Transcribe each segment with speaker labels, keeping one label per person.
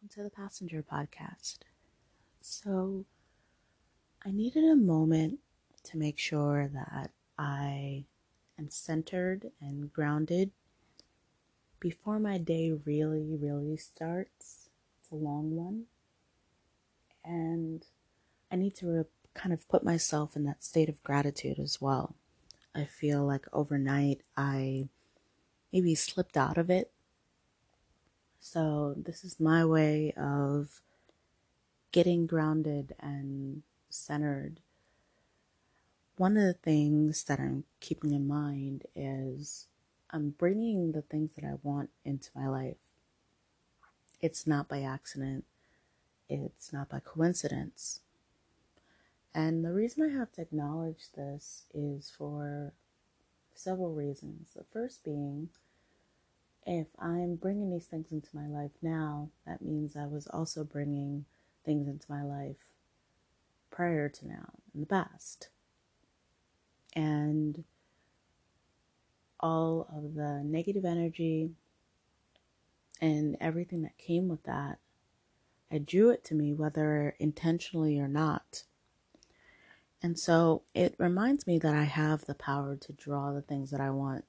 Speaker 1: welcome to the Passenger Podcast. So, I needed a moment to make sure that I am centered and grounded before my day really, really starts. It's a long one. And I need to re- kind of put myself in that state of gratitude as well. I feel like overnight I maybe slipped out of it so, this is my way of getting grounded and centered. One of the things that I'm keeping in mind is I'm bringing the things that I want into my life. It's not by accident, it's not by coincidence. And the reason I have to acknowledge this is for several reasons. The first being, if I'm bringing these things into my life now, that means I was also bringing things into my life prior to now, in the past. And all of the negative energy and everything that came with that, I drew it to me, whether intentionally or not. And so it reminds me that I have the power to draw the things that I want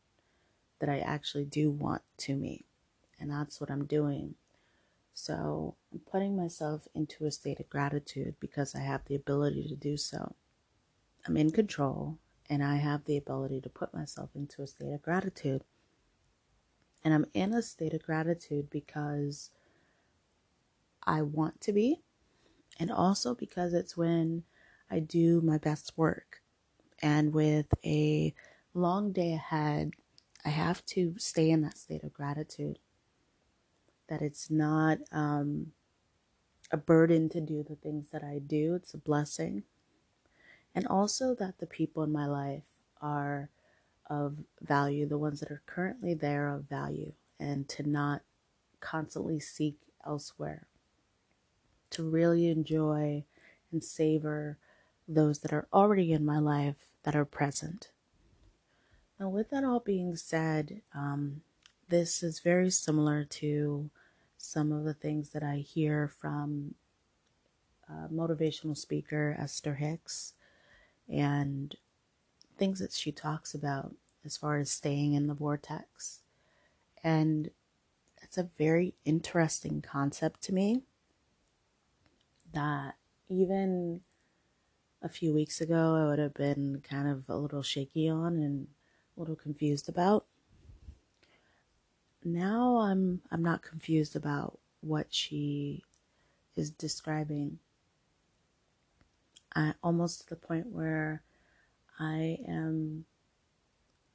Speaker 1: that I actually do want to meet. And that's what I'm doing. So I'm putting myself into a state of gratitude because I have the ability to do so. I'm in control and I have the ability to put myself into a state of gratitude. And I'm in a state of gratitude because I want to be, and also because it's when I do my best work. And with a long day ahead I have to stay in that state of gratitude. That it's not um, a burden to do the things that I do, it's a blessing. And also that the people in my life are of value, the ones that are currently there of value, and to not constantly seek elsewhere. To really enjoy and savor those that are already in my life that are present. Now, with that all being said, um, this is very similar to some of the things that I hear from uh, motivational speaker Esther Hicks and things that she talks about as far as staying in the vortex. And it's a very interesting concept to me that even a few weeks ago I would have been kind of a little shaky on and little confused about. Now I'm I'm not confused about what she is describing. I almost to the point where I am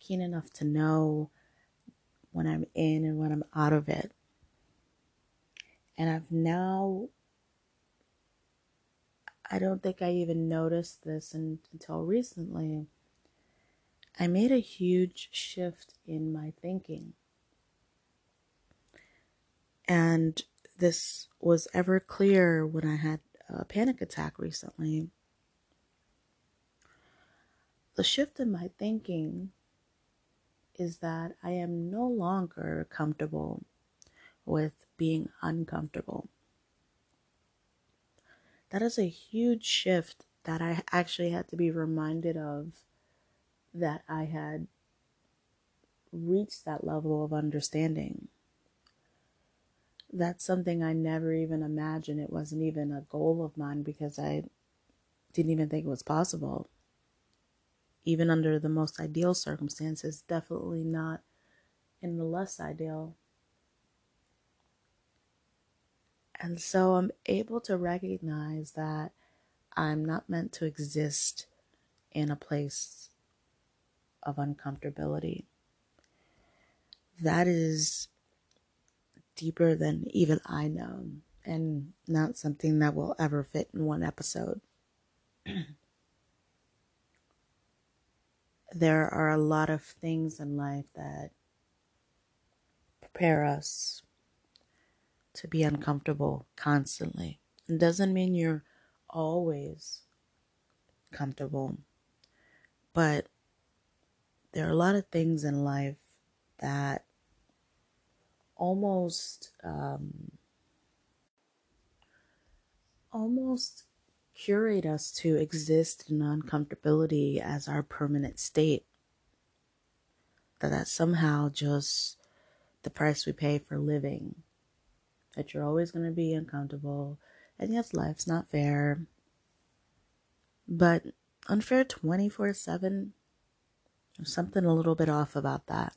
Speaker 1: keen enough to know when I'm in and when I'm out of it. And I've now I don't think I even noticed this until recently I made a huge shift in my thinking. And this was ever clear when I had a panic attack recently. The shift in my thinking is that I am no longer comfortable with being uncomfortable. That is a huge shift that I actually had to be reminded of that I had reached that level of understanding. That's something I never even imagined. It wasn't even a goal of mine because I didn't even think it was possible. Even under the most ideal circumstances, definitely not in the less ideal. And so I'm able to recognize that I'm not meant to exist in a place of uncomfortability. That is deeper than even I know, and not something that will ever fit in one episode. there are a lot of things in life that prepare us to be uncomfortable constantly. It doesn't mean you're always comfortable, but there are a lot of things in life that almost um, almost curate us to exist in uncomfortability as our permanent state. That that's somehow just the price we pay for living. That you're always going to be uncomfortable. And yes, life's not fair. But unfair 24 7, there's something a little bit off about that.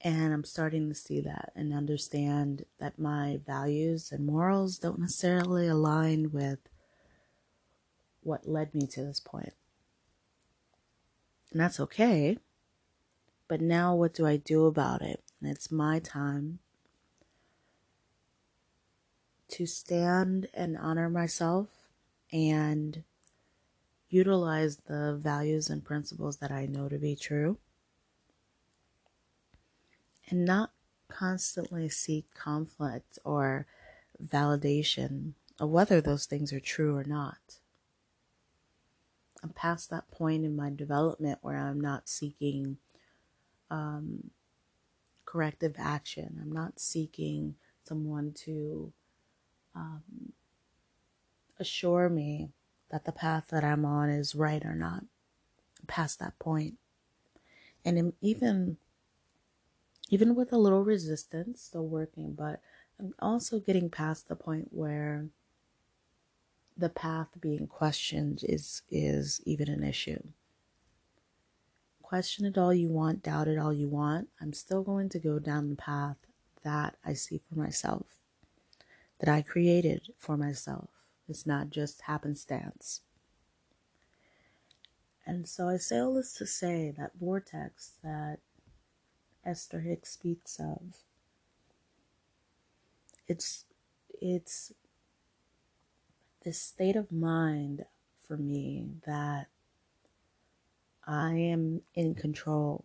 Speaker 1: And I'm starting to see that and understand that my values and morals don't necessarily align with what led me to this point. And that's okay. But now what do I do about it? And it's my time to stand and honor myself and utilize the values and principles that I know to be true and not constantly seek conflict or validation of whether those things are true or not. I'm past that point in my development where I'm not seeking um, corrective action. I'm not seeking someone to um, assure me that the path that I'm on is right or not. Past that point. And even even with a little resistance, still working, but I'm also getting past the point where the path being questioned is is even an issue. Question it all you want, doubt it all you want. I'm still going to go down the path that I see for myself, that I created for myself. It's not just happenstance. And so I say all this to say that vortex that Esther Hicks speaks of. It's it's this state of mind for me that I am in control.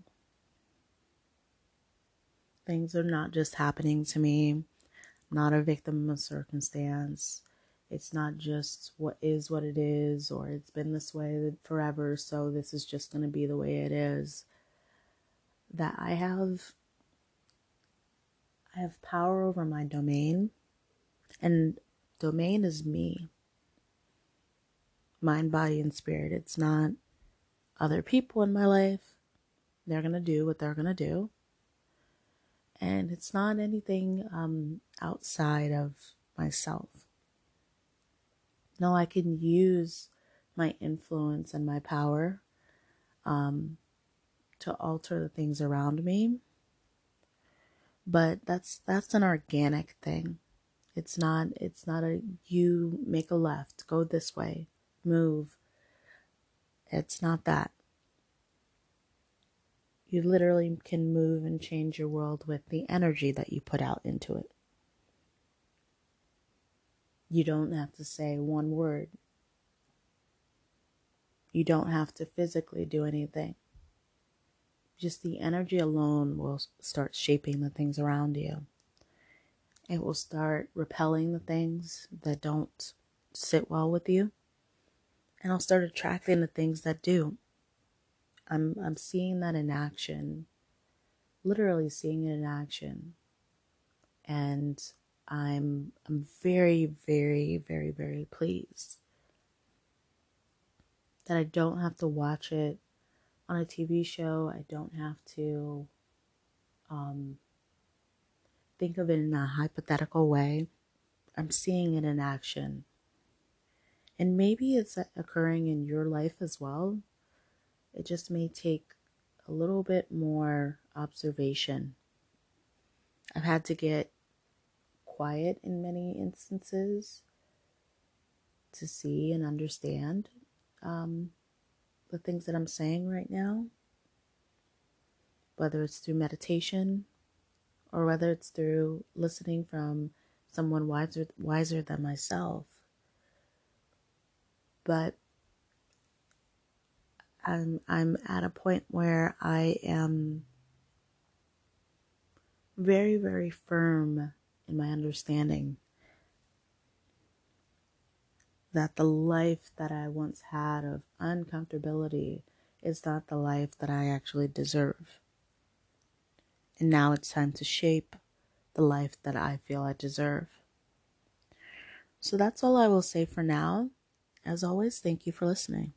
Speaker 1: Things are not just happening to me. I'm not a victim of circumstance. It's not just what is what it is, or it's been this way forever, so this is just going to be the way it is that I have I have power over my domain and domain is me. Mind, body and spirit. It's not other people in my life. They're going to do what they're going to do. And it's not anything um, outside of myself. No, I can use my influence and my power um, to alter the things around me. But that's that's an organic thing. It's not it's not a you make a left, go this way, move. It's not that. You literally can move and change your world with the energy that you put out into it. You don't have to say one word. You don't have to physically do anything just the energy alone will start shaping the things around you. It will start repelling the things that don't sit well with you. And I'll start attracting the things that do. I'm I'm seeing that in action. Literally seeing it in action. And I'm I'm very, very, very, very pleased that I don't have to watch it on a TV show. I don't have to um, think of it in a hypothetical way. I'm seeing it in action. And maybe it's occurring in your life as well. It just may take a little bit more observation. I've had to get quiet in many instances to see and understand um, the things that I'm saying right now, whether it's through meditation or whether it's through listening from someone wiser wiser than myself. But I'm I'm at a point where I am very very firm in my understanding that the life that I once had of uncomfortability is not the life that I actually deserve. And now it's time to shape the life that I feel I deserve. So that's all I will say for now. As always, thank you for listening.